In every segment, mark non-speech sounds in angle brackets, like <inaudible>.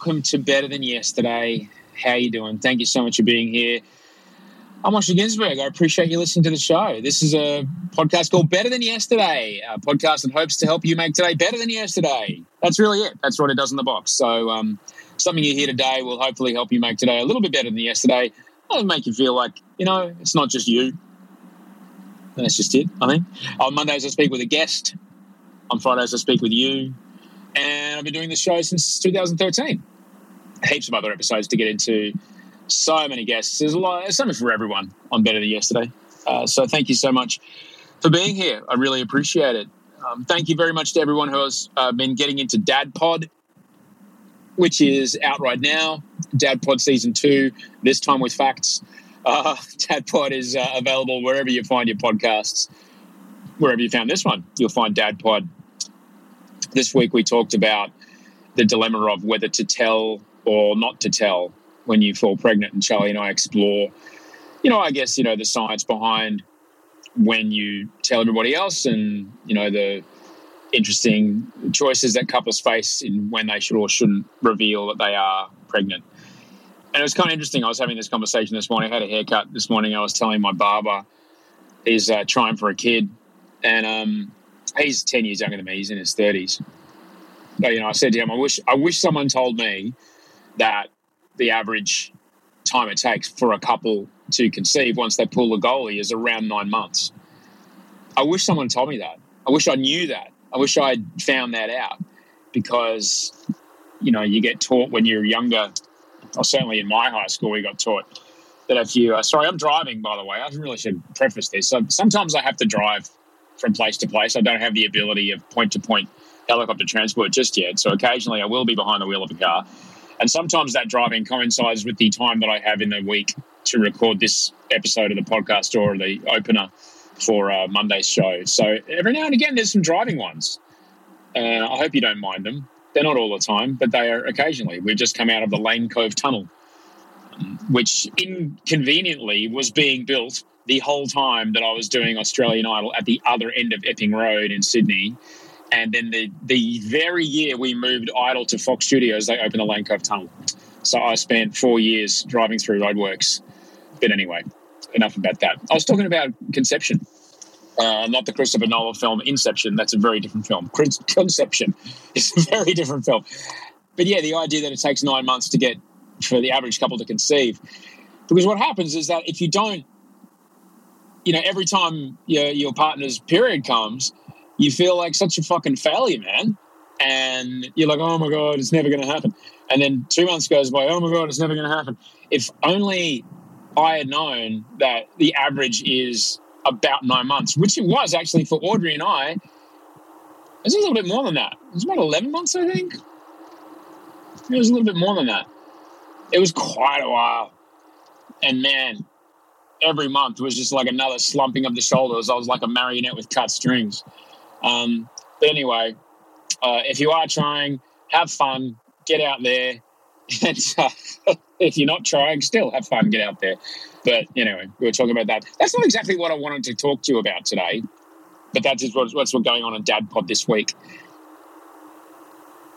Welcome to Better Than Yesterday. How you doing? Thank you so much for being here. I'm Osher Günsberg. I appreciate you listening to the show. This is a podcast called Better Than Yesterday, a podcast that hopes to help you make today better than yesterday. That's really it. That's what it does in the box. So, um, something you hear today will hopefully help you make today a little bit better than yesterday. It'll make you feel like, you know, it's not just you. That's just it, I think. On Mondays, I speak with a guest. On Fridays, I speak with you. And I've been doing this show since 2013. Heaps of other episodes to get into. So many guests. There's a lot. There's something for everyone on Better Than Yesterday. Uh, so thank you so much for being here. I really appreciate it. Um, thank you very much to everyone who has uh, been getting into Dad Pod, which is out right now. Dad Pod season two. This time with facts. Uh, <laughs> Dad Pod is uh, available wherever you find your podcasts. Wherever you found this one, you'll find Dad Pod this week we talked about the dilemma of whether to tell or not to tell when you fall pregnant. And Charlie and I explore, you know, I guess, you know, the science behind when you tell everybody else and, you know, the interesting choices that couples face in when they should or shouldn't reveal that they are pregnant. And it was kind of interesting. I was having this conversation this morning. I had a haircut this morning. I was telling my barber he's uh, trying for a kid. And, um, he's 10 years younger than me. He's in his 30s. But, you know, I said to him, I wish, I wish someone told me that the average time it takes for a couple to conceive once they pull the goalie is around nine months. I wish someone told me that. I wish I knew that. I wish I would found that out because, you know, you get taught when you're younger, or certainly in my high school, we got taught that if you, uh, sorry, I'm driving, by the way. I really should preface this. So sometimes I have to drive from place to place. I don't have the ability of point to point helicopter transport just yet. So occasionally I will be behind the wheel of a car. And sometimes that driving coincides with the time that I have in the week to record this episode of the podcast or the opener for uh, Monday's show. So every now and again, there's some driving ones. Uh, I hope you don't mind them. They're not all the time, but they are occasionally. We've just come out of the Lane Cove Tunnel, which inconveniently was being built the whole time that I was doing Australian Idol at the other end of Epping Road in Sydney. And then the, the very year we moved Idol to Fox Studios, they opened the Lane Cove Tunnel. So I spent four years driving through roadworks. But anyway, enough about that. I was talking about Conception, uh, not the Christopher Nolan film Inception. That's a very different film. Conception <laughs> is a very different film. But yeah, the idea that it takes nine months to get for the average couple to conceive. Because what happens is that if you don't you know, every time your your partner's period comes, you feel like such a fucking failure, man. And you're like, oh my god, it's never going to happen. And then two months goes by, oh my god, it's never going to happen. If only I had known that the average is about nine months, which it was actually for Audrey and I. It was a little bit more than that. It was about 11 months, I think. It was a little bit more than that. It was quite a while. And man, every month was just like another slumping of the shoulders. I was like a marionette with cut strings. Um, but anyway, uh, if you are trying, have fun, get out there. <laughs> And uh, <laughs> if you're not trying, still have fun, get out there. But anyway, we were talking about that. That's not exactly what I wanted to talk to you about today, but that's what's, what's going on in Dad Pod this week.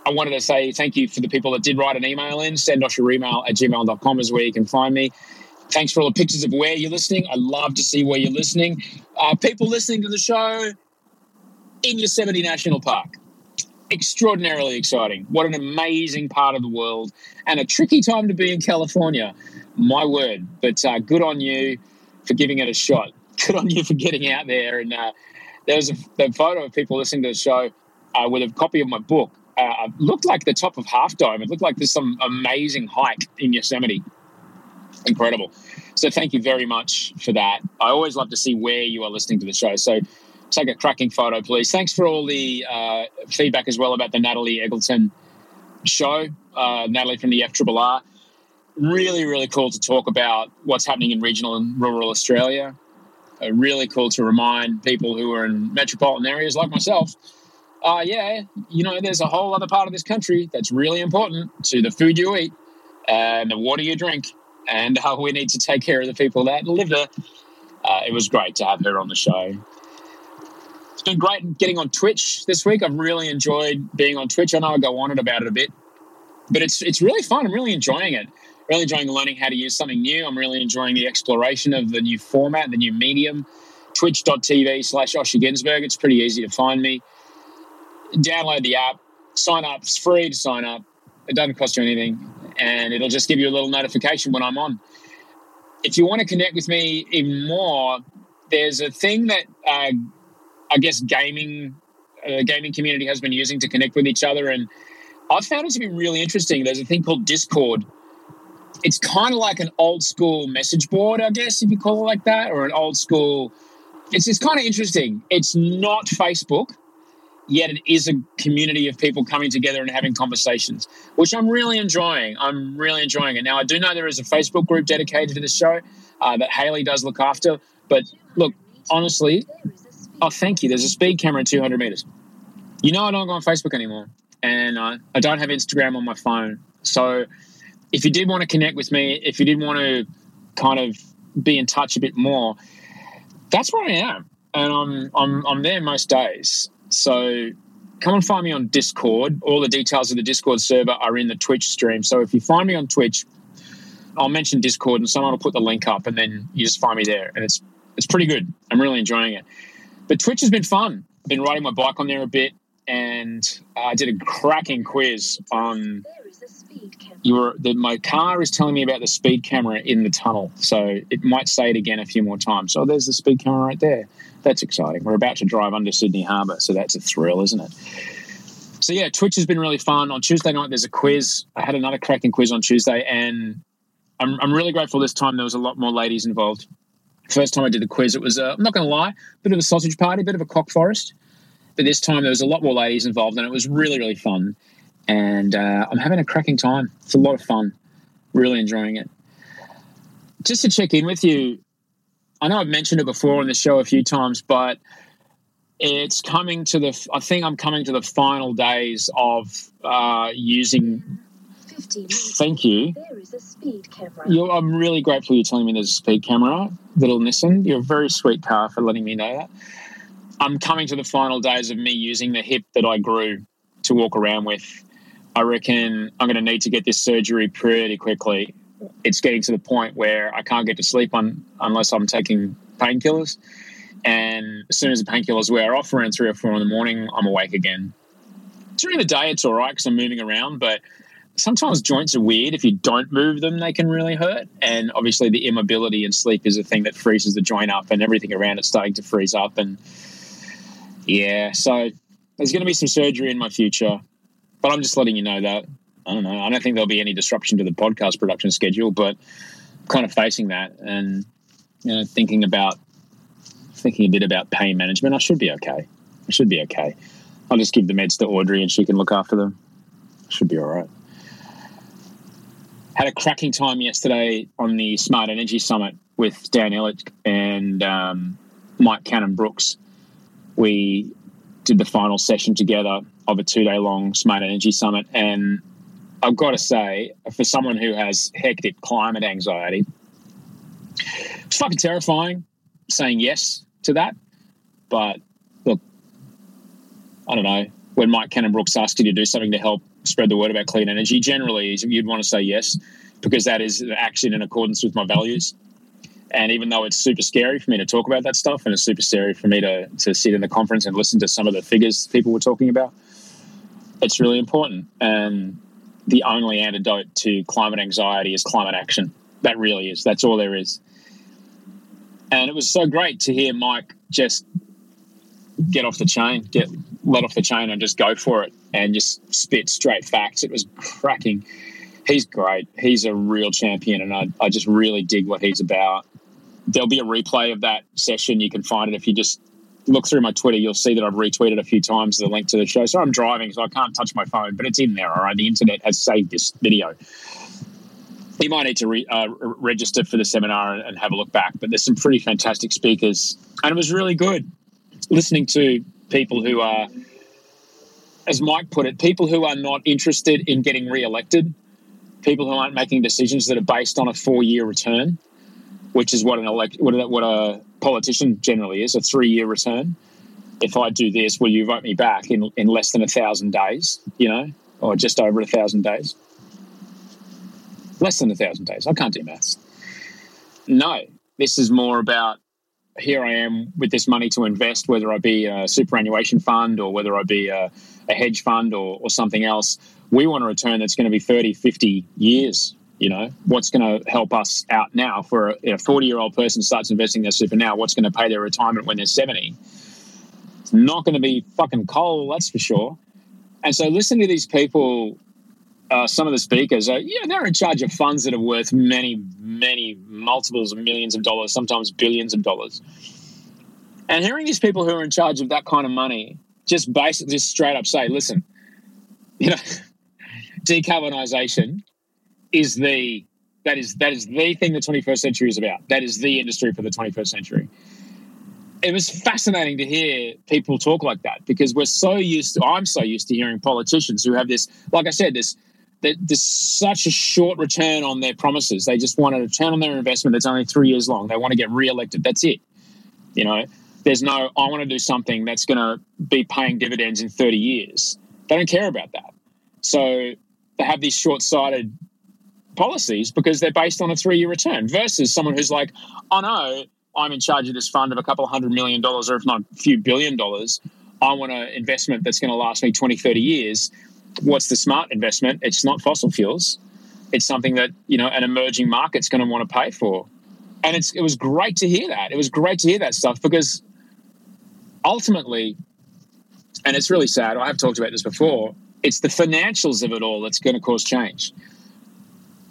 I wanted to say thank you for the people that did write an email in. Send us your email at gmail.com is where you can find me. Thanks for all the pictures of where you're listening. I love to see where you're listening. Uh, people listening to the show in Yosemite National Park extraordinarily exciting. What an amazing part of the world and a tricky time to be in California. My word. But uh, good on you for giving it a shot. <laughs> Good on you for getting out there. And uh, there was a, a, photo of people listening to the show uh, with a copy of my book. Uh, looked like the top of Half Dome. It looked like there's some amazing hike in Yosemite. Incredible. So thank you very much for that. I always love to see where you are listening to the show. So take a cracking photo, please. Thanks for all the uh, feedback as well about the Natalie Egleton show, uh, Natalie from the FRRR. Really, really cool to talk about what's happening in regional and rural Australia. Uh, really cool to remind people who are in metropolitan areas like myself. Uh, yeah, you know, there's a whole other part of this country that's really important to the food you eat and the water you drink, and how we need to take care of the people that live there. Uh, it was great to have her on the show it's been great getting on Twitch this week. I've really enjoyed being on Twitch. I know I go on it about it a bit, but it's it's really fun. I'm really enjoying it. Really enjoying learning how to use something new. I'm really enjoying the exploration of the new format, the new medium. Twitch.tv slash Osher Günsberg. It's pretty easy to find me. Download the app, sign up. It's free to sign up. It doesn't cost you anything, and it'll just give you a little notification when I'm on. If you want to connect with me even more, there's a thing that uh, I guess gaming uh, gaming community has been using to connect with each other, and I've found it to be really interesting. There's a thing called Discord. It's kind of like an old school message board, I guess, if you call it like that, or an old school. It's it's kind of interesting. It's not Facebook, yet it is a community of people coming together and having conversations, which I'm really enjoying. I'm really enjoying it. Now, I do know there is a Facebook group dedicated to the show uh, that Haley does look after, but look, honestly, oh, thank you. There's a speed camera at 200 meters. You know, I don't go on Facebook anymore, and uh, I don't have Instagram on my phone. So, if you did want to connect with me, if you did want to kind of be in touch a bit more, that's where I am, and I'm I'm I'm there most days. So, come and find me on Discord. All the details of the Discord server are in the Twitch stream. So, if you find me on Twitch, I'll mention Discord, and someone will put the link up, and then you just find me there, and it's it's pretty good. I'm really enjoying it. But Twitch has been fun. I've been riding my bike on there a bit, and I did a cracking quiz on. You were the, my car is telling me about the speed camera in the tunnel, so it might say it again a few more times. Oh, there's the speed camera right there. That's exciting. We're about to drive under Sydney Harbour, so that's a thrill, isn't it? So yeah, Twitch has been really fun. On Tuesday night, there's a quiz. I had another cracking quiz on Tuesday, and I'm, I'm really grateful this time there was a lot more ladies involved. First time I did the quiz, it was, uh, I'm not going to lie, a bit of a sausage party, a bit of a cock forest. But this time there was a lot more ladies involved and it was really, really fun. And uh, I'm having a cracking time. It's a lot of fun. Really enjoying it. Just to check in with you, I know I've mentioned it before on the show a few times, but it's coming to the, I think I'm coming to the final days of uh, using Thank you. There is a speed camera. You're, I'm really grateful you're telling me there's a speed camera, little Nissan. You're a very sweet car for letting me know that. I'm coming to the final days of me using the hip that I grew to walk around with. I reckon I'm going to need to get this surgery pretty quickly. It's getting to the point where I can't get to sleep on, unless I'm taking painkillers. And as soon as the painkillers wear off around three or four in the morning, I'm awake again. During the day, it's all right because I'm moving around, but sometimes joints are weird. If you don't move them, they can really hurt. And obviously, the immobility and sleep is a thing that freezes the joint up, and everything around it's starting to freeze up. And yeah, so there's going to be some surgery in my future, but I'm just letting you know that. I don't know. I don't think there'll be any disruption to the podcast production schedule, but I'm kind of facing that and you know thinking about thinking a bit about pain management. I should be okay. I should be okay. I'll just give the meds to Audrey and she can look after them. Should be all right. Had a cracking time yesterday on the Smart Energy Summit with Dan Ilic and um, Mike Cannon Brookes. We did the final session together of a two day long Smart Energy Summit. And I've got to say, for someone who has hectic climate anxiety, it's fucking terrifying saying yes to that. But look, I don't know. When Mike Cannon Brookes asked you to do something to help spread the word about clean energy, generally you'd want to say yes because that is action in accordance with my values. And even though it's super scary for me to talk about that stuff and it's super scary for me to, to sit in the conference and listen to some of the figures people were talking about, it's really important. And the only antidote to climate anxiety is climate action. That really is. That's all there is. And it was so great to hear Mike just get off the chain, get let off the chain and just go for it and just spit straight facts. It was cracking. He's great. He's a real champion, and I, I just really dig what he's about. There'll be a replay of that session. You can find it if you just look through my Twitter. You'll see that I've retweeted a few times the link to the show. So I'm driving, so I can't touch my phone, but it's in there. All right, the internet has saved this video. You might need to re, uh, register for the seminar and, and have a look back, but there's some pretty fantastic speakers, and it was really good listening to people who are, as Mike put it, people who are not interested in getting re-elected, people who aren't making decisions that are based on a four-year return, which is what an elect, what a, what a politician generally is, a three-year return. If I do this, will you vote me back in in less than a thousand days? You know, or just over a thousand days? Less than a thousand days. I can't do maths. No, this is more about here I am with this money to invest, whether I be a superannuation fund or whether I be a, a hedge fund or, or, something else. We want a return that's going to be 30, 50 years. You know, what's going to help us out now for a 40 year old person starts investing their super now? What's going to pay their retirement when they're 70? It's not going to be fucking coal, that's for sure. And so listen to these people uh, some of the speakers are, yeah, they're in charge of funds that are worth many, many multiples of millions of dollars, sometimes billions of dollars. And hearing these people who are in charge of that kind of money just basically just straight up say, listen, you know, <laughs> decarbonisation is the that is that is the thing the 21st century is about. That is the industry for the 21st century. It was fascinating to hear people talk like that because we're so used to I'm so used to hearing politicians who have this, like I said, this there's such a short return on their promises. They just want a return on their investment that's only three years long. They want to get re-elected. That's it. You know, there's no, I want to do something that's going to be paying dividends in 30 years. They don't care about that. So they have these short-sighted policies because they're based on a three-year return versus someone who's like, oh no, I'm in charge of this fund of a couple hundred million dollars or if not a few billion dollars. I want an investment that's going to last me 20, 30 years what's the smart investment? It's not fossil fuels. It's something that you know an emerging market's going to want to pay for, and it's it was great to hear that. It was great to hear that stuff because ultimately, and it's really sad. I have talked about this before. It's the financials of it all that's going to cause change.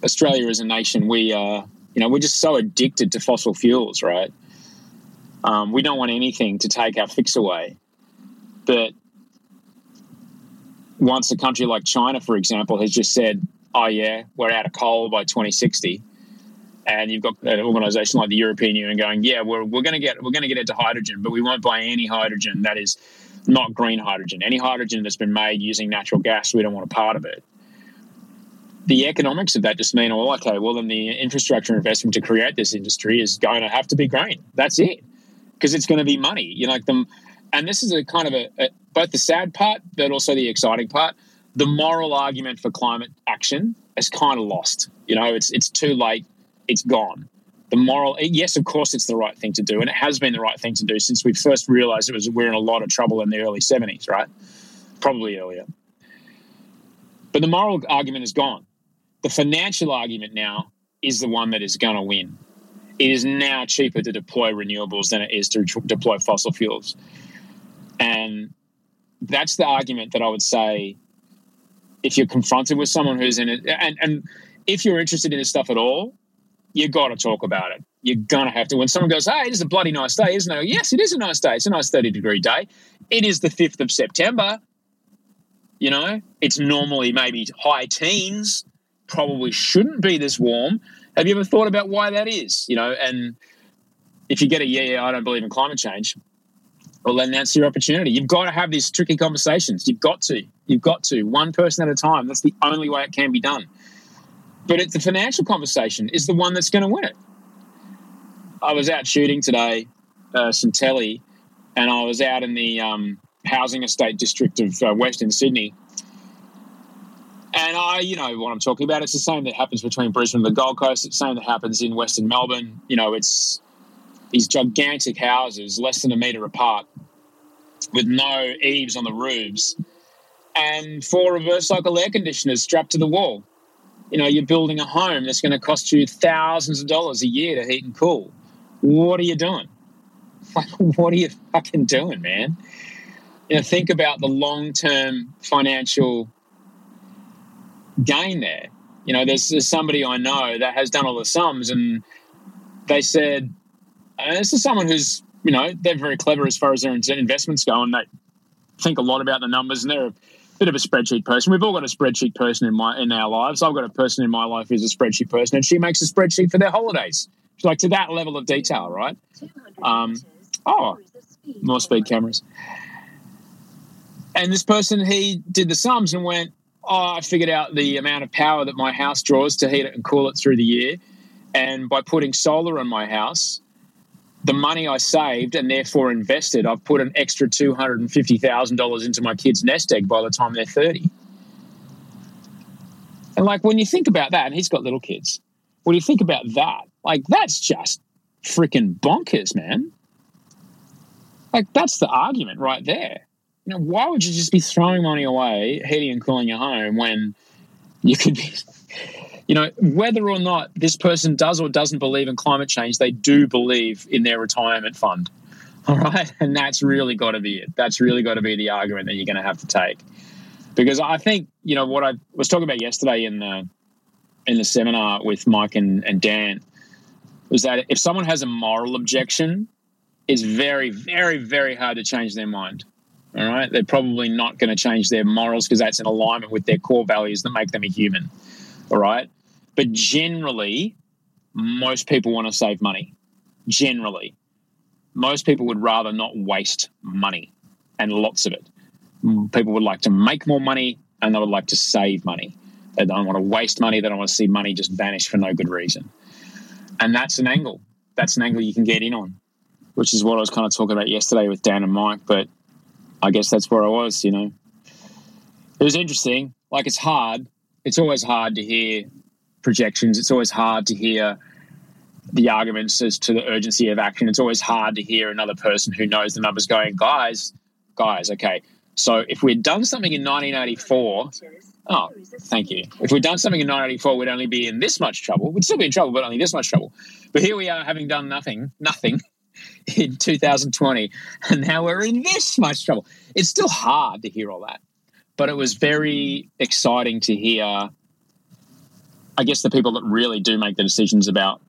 Australia as a nation, we uh, you know we're just so addicted to fossil fuels, right? Um, we don't want anything to take our fix away, but once a country like China, for example, has just said, "Oh yeah, we're out of coal by 2060," and you've got an organisation like the European Union going, "Yeah, we're, we're going to get we're going to get into hydrogen, but we won't buy any hydrogen that is not green hydrogen. Any hydrogen that's been made using natural gas, we don't want a part of it." The economics of that just mean, well, okay, well then the infrastructure investment to create this industry is going to have to be green. That's it, because it's going to be money. You know, like the and this is a kind of a, a, both the sad part but also the exciting part. The moral argument for climate action is kind of lost. You know it's it's too late. It's gone. The moral yes of course it's the right thing to do and it has been the right thing to do since we first realized it was we're in a lot of trouble in the early 70s right? Probably earlier. But the moral argument is gone. The financial argument now is the one that is going to win. It is now cheaper to deploy renewables than it is to deploy fossil fuels and that's the argument that I would say if you're confronted with someone who's in it, and, and if you're interested in this stuff at all, you got to talk about it. You're going to have to. When someone goes, hey, it is a bloody nice day, isn't it? Yes, it is a nice day. It's a nice 30 degree day. It is the 5th of September. You know, it's normally maybe high teens, probably shouldn't be this warm. Have you ever thought about why that is? You know, and if you get a yeah, yeah, I don't believe in climate change, well, then that's your opportunity. You've got to have these tricky conversations. You've got to. You've got to. One person at a time. That's the only way it can be done. But it's the financial conversation is the one that's going to win it. I was out shooting today, uh, some telly, and I was out in the um, housing estate district of uh, Western Sydney. And I, you know what I'm talking about. It's the same that happens between Brisbane and the Gold Coast. It's the same that happens in Western Melbourne. You know, it's these gigantic houses, less than a metre apart, with no eaves on the roofs, and four reverse cycle air conditioners strapped to the wall. You know, you're building a home that's going to cost you thousands of dollars a year to heat and cool. What are you doing? <laughs> What are you fucking doing, man? You know, think about the long term financial gain there. You know, there's, there's somebody I know that has done all the sums, and they said, and this is someone who's, you know, they're very clever as far as their investments go, and they think a lot about the numbers, and they're a bit of a spreadsheet person. We've all got a spreadsheet person in my in our lives. I've got a person in my life who's a spreadsheet person, and she makes a spreadsheet for their holidays She's like to that level of detail, right? Um, oh, more speed cameras. And this person, he did the sums and went, oh, I figured out the amount of power that my house draws to heat it and cool it through the year. And by putting solar on my house, the money I saved and therefore invested, I've put an extra $250,000 into my kid's nest egg by the time they're 30. And like when you think about that, and he's got little kids, when you think about that, like, that's just freaking bonkers, man. Like, that's the argument right there. You know, why would you just be throwing money away, heating and cooling your home when you could be, you know, whether or not this person does or doesn't believe in climate change, they do believe in their retirement fund. All right. <laughs> And that's really got to be it. That's really got to be the argument that you're going to have to take. Because I think, you know, what I was talking about yesterday in the, in the seminar with Mike and, and Dan was that if someone has a moral objection, it's very, very, very hard to change their mind. All right. They're probably not going to change their morals because that's in alignment with their core values that make them a human. All right. But mm. generally, most people want to save money. Generally, most people would rather not waste money and lots of it. Mm. People would like to make more money and they would like to save money. They don't want to waste money. They don't want to see money just vanish for no good reason and that's an angle. That's an angle you can get in on, which is what I was kind of talking about yesterday with Dan and Mike. But I guess that's where I was. You know, it was interesting. Like it's hard. It's always hard to hear projections. It's always hard to hear the arguments as to the urgency of action. It's always hard to hear another person who knows the numbers going, guys, guys, okay. So if we'd done something in 1984 Oh, thank you. If we'd done something in 1984, we'd only be in this much trouble. We'd still be in trouble, but only this much trouble. But here we are having done nothing, nothing <laughs> in 2020, and now we're in this much trouble. It's still hard to hear all that, but it was very exciting to hear, I guess, the people that really do make the decisions about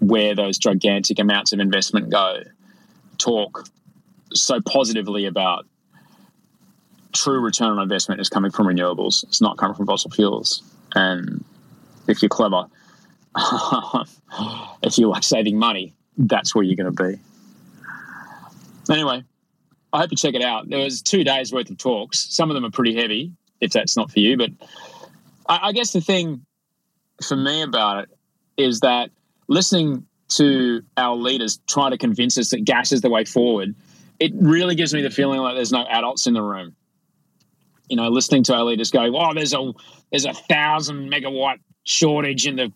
where those gigantic amounts of investment go talk so positively about true return on investment is coming from renewables. It's not coming from fossil fuels. And if you're clever, <laughs> if you like saving money, that's where you're going to be. Anyway, I hope you check it out. There was two days worth of talks. Some of them are pretty heavy, if that's not for you. But I, I guess the thing for me about it is that listening to our leaders try to convince us that gas is the way forward, it really gives me the feeling like there's no adults in the room you know, listening to our leaders go, "Oh, there's a there's a thousand megawatt shortage in the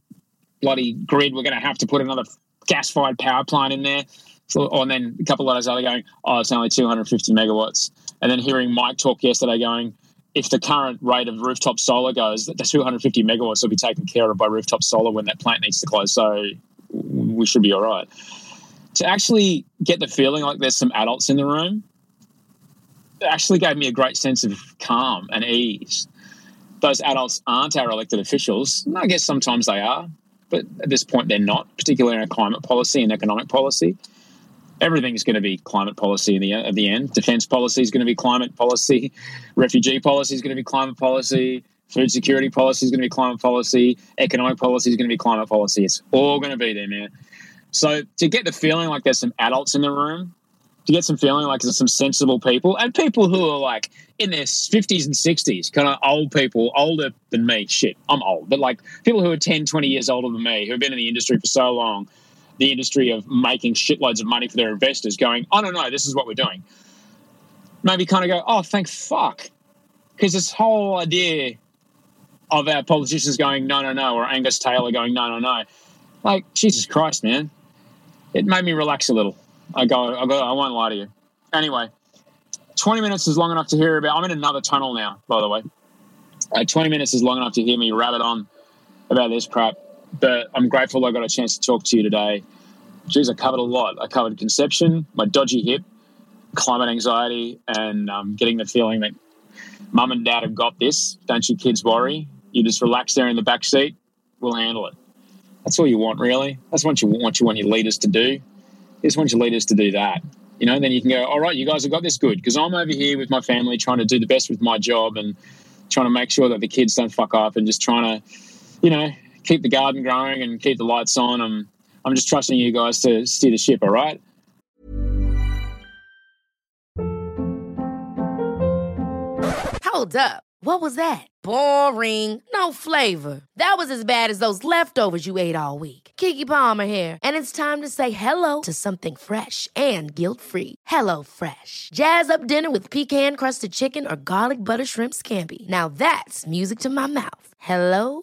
bloody grid. We're going to have to put another gas fired power plant in there." So, oh, and then a couple of others are going, "Oh, it's only 250 megawatts." And then hearing Mike talk yesterday, going, "If the current rate of rooftop solar goes, the 250 megawatts will be taken care of by rooftop solar when that plant needs to close. So we should be all right." To actually get the feeling like there's some adults in the room actually gave me a great sense of calm and ease. Those adults aren't our elected officials. I guess sometimes they are, but at this point they're not, particularly in our climate policy and economic policy. Everything's going to be climate policy in the, at the end. Defense policy is going to be climate policy. Refugee policy is going to be climate policy. Food security policy is going to be climate policy. Economic policy is going to be climate policy. It's all going to be there, man. So to get the feeling like there's some adults in the room, to get some feeling like there's some sensible people and people who are like in their 50s and 60s, kind of old people, older than me. Shit, I'm old, but like people who are 10, 20 years older than me, who have been in the industry for so long, the industry of making shitloads of money for their investors, going, oh, no, no, this is what we're doing. Maybe kind of go, oh, thank fuck. Because this whole idea of our politicians going, no, no, no, or Angus Taylor going, no, no, no. Like, Jesus Christ, man. It made me relax a little. I go, I go, I won't lie to you. Anyway, 20 minutes is long enough to hear about. I'm in another tunnel now, by the way. Uh, 20 minutes is long enough to hear me rabbit on about this crap. But I'm grateful I got a chance to talk to you today. Geez, I covered a lot. I covered conception, my dodgy hip, climate anxiety, and um, getting the feeling that mum and dad have got this. Don't you kids worry. You just relax there in the back seat. We'll handle it. That's all you want, really. That's what you want. You want your leaders to do. You just want your leaders to do that. You know, then you can go, all right, you guys have got this good because I'm over here with my family trying to do the best with my job and trying to make sure that the kids don't fuck up and just trying to, you know, keep the garden growing and keep the lights on. I'm, I'm just trusting you guys to steer the ship, all right? Hold up. What was that? Boring. No flavor. That was as bad as those leftovers you ate all week. Keke Palmer here, and it's time to say hello to something fresh and guilt-free. Hello Fresh. Jazz up dinner with pecan-crusted chicken or garlic butter shrimp scampi. Now that's music to my mouth. Hello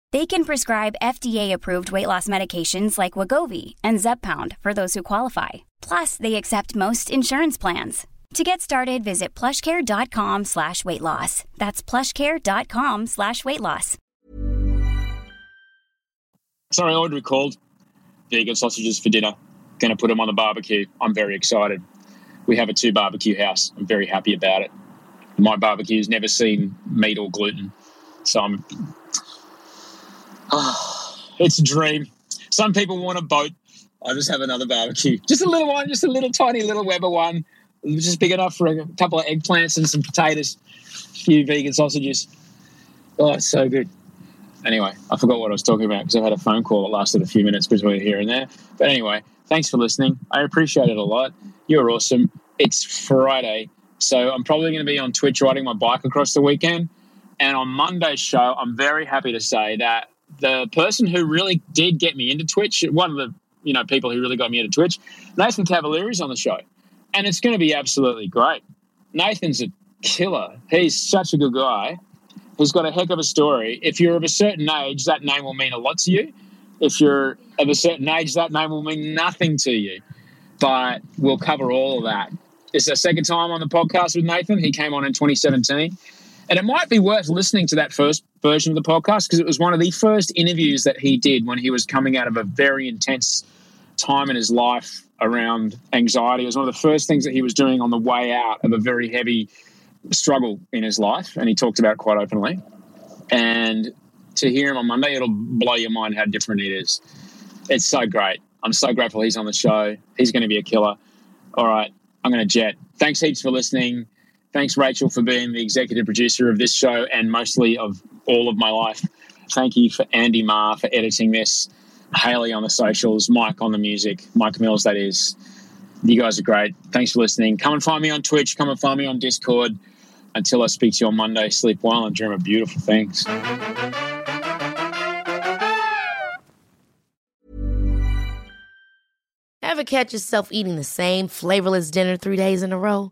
They can prescribe FDA-approved weight loss medications like Wegovy and Zepbound for those who qualify. Plus, they accept most insurance plans. To get started, visit plushcare.com slash weight loss. That's plushcare.com slash weight loss. Sorry, I ordered recalled vegan sausages for dinner. Going to put them on the barbecue. I'm very excited. We have a two barbecue house. I'm very happy about it. My barbecue's never seen meat or gluten. So I'm. Oh, it's a dream. Some people want a boat. I just have another barbecue. Just a little one, just a little tiny little Weber one. Just big enough for a couple of eggplants and some potatoes, a few vegan sausages. Oh, it's so good. Anyway, I forgot what I was talking about because I had a phone call that lasted a few minutes between here and there. But anyway, thanks for listening. I appreciate it a lot. You're awesome. It's Friday, so I'm probably going to be on Twitch riding my bike across the weekend. And on Monday's show, I'm very happy to say that the person who really did get me into Twitch, one of the you know people who really got me into Twitch, Nathan Cavaleri is on the show, and it's going to be absolutely great. Nathan's a killer. He's such a good guy. He's got a heck of a story. If you're of a certain age, that name will mean a lot to you. If you're of a certain age, that name will mean nothing to you. But we'll cover all of that. It's the second time on the podcast with Nathan. He came on in 2017. And it might be worth listening to that first version of the podcast because it was one of the first interviews that he did when he was coming out of a very intense time in his life around anxiety. It was one of the first things that he was doing on the way out of a very heavy struggle in his life. And he talked about it quite openly. And to hear him on Monday, it'll blow your mind how different it is. It's so great. I'm so grateful he's on the show. He's going to be a killer. All right, I'm going to jet. Thanks heaps for listening. Thanks, Rachel, for being the executive producer of this show and mostly of all of my life. Thank you for Andy Marr for editing this, Haley on the socials, Mike on the music, Mike Mills, that is. You guys are great. Thanks for listening. Come and find me on Twitch. Come and find me on Discord. Until I speak to you on Monday, sleep well and dream of beautiful things. Ever catch yourself eating the same flavorless dinner three days in a row?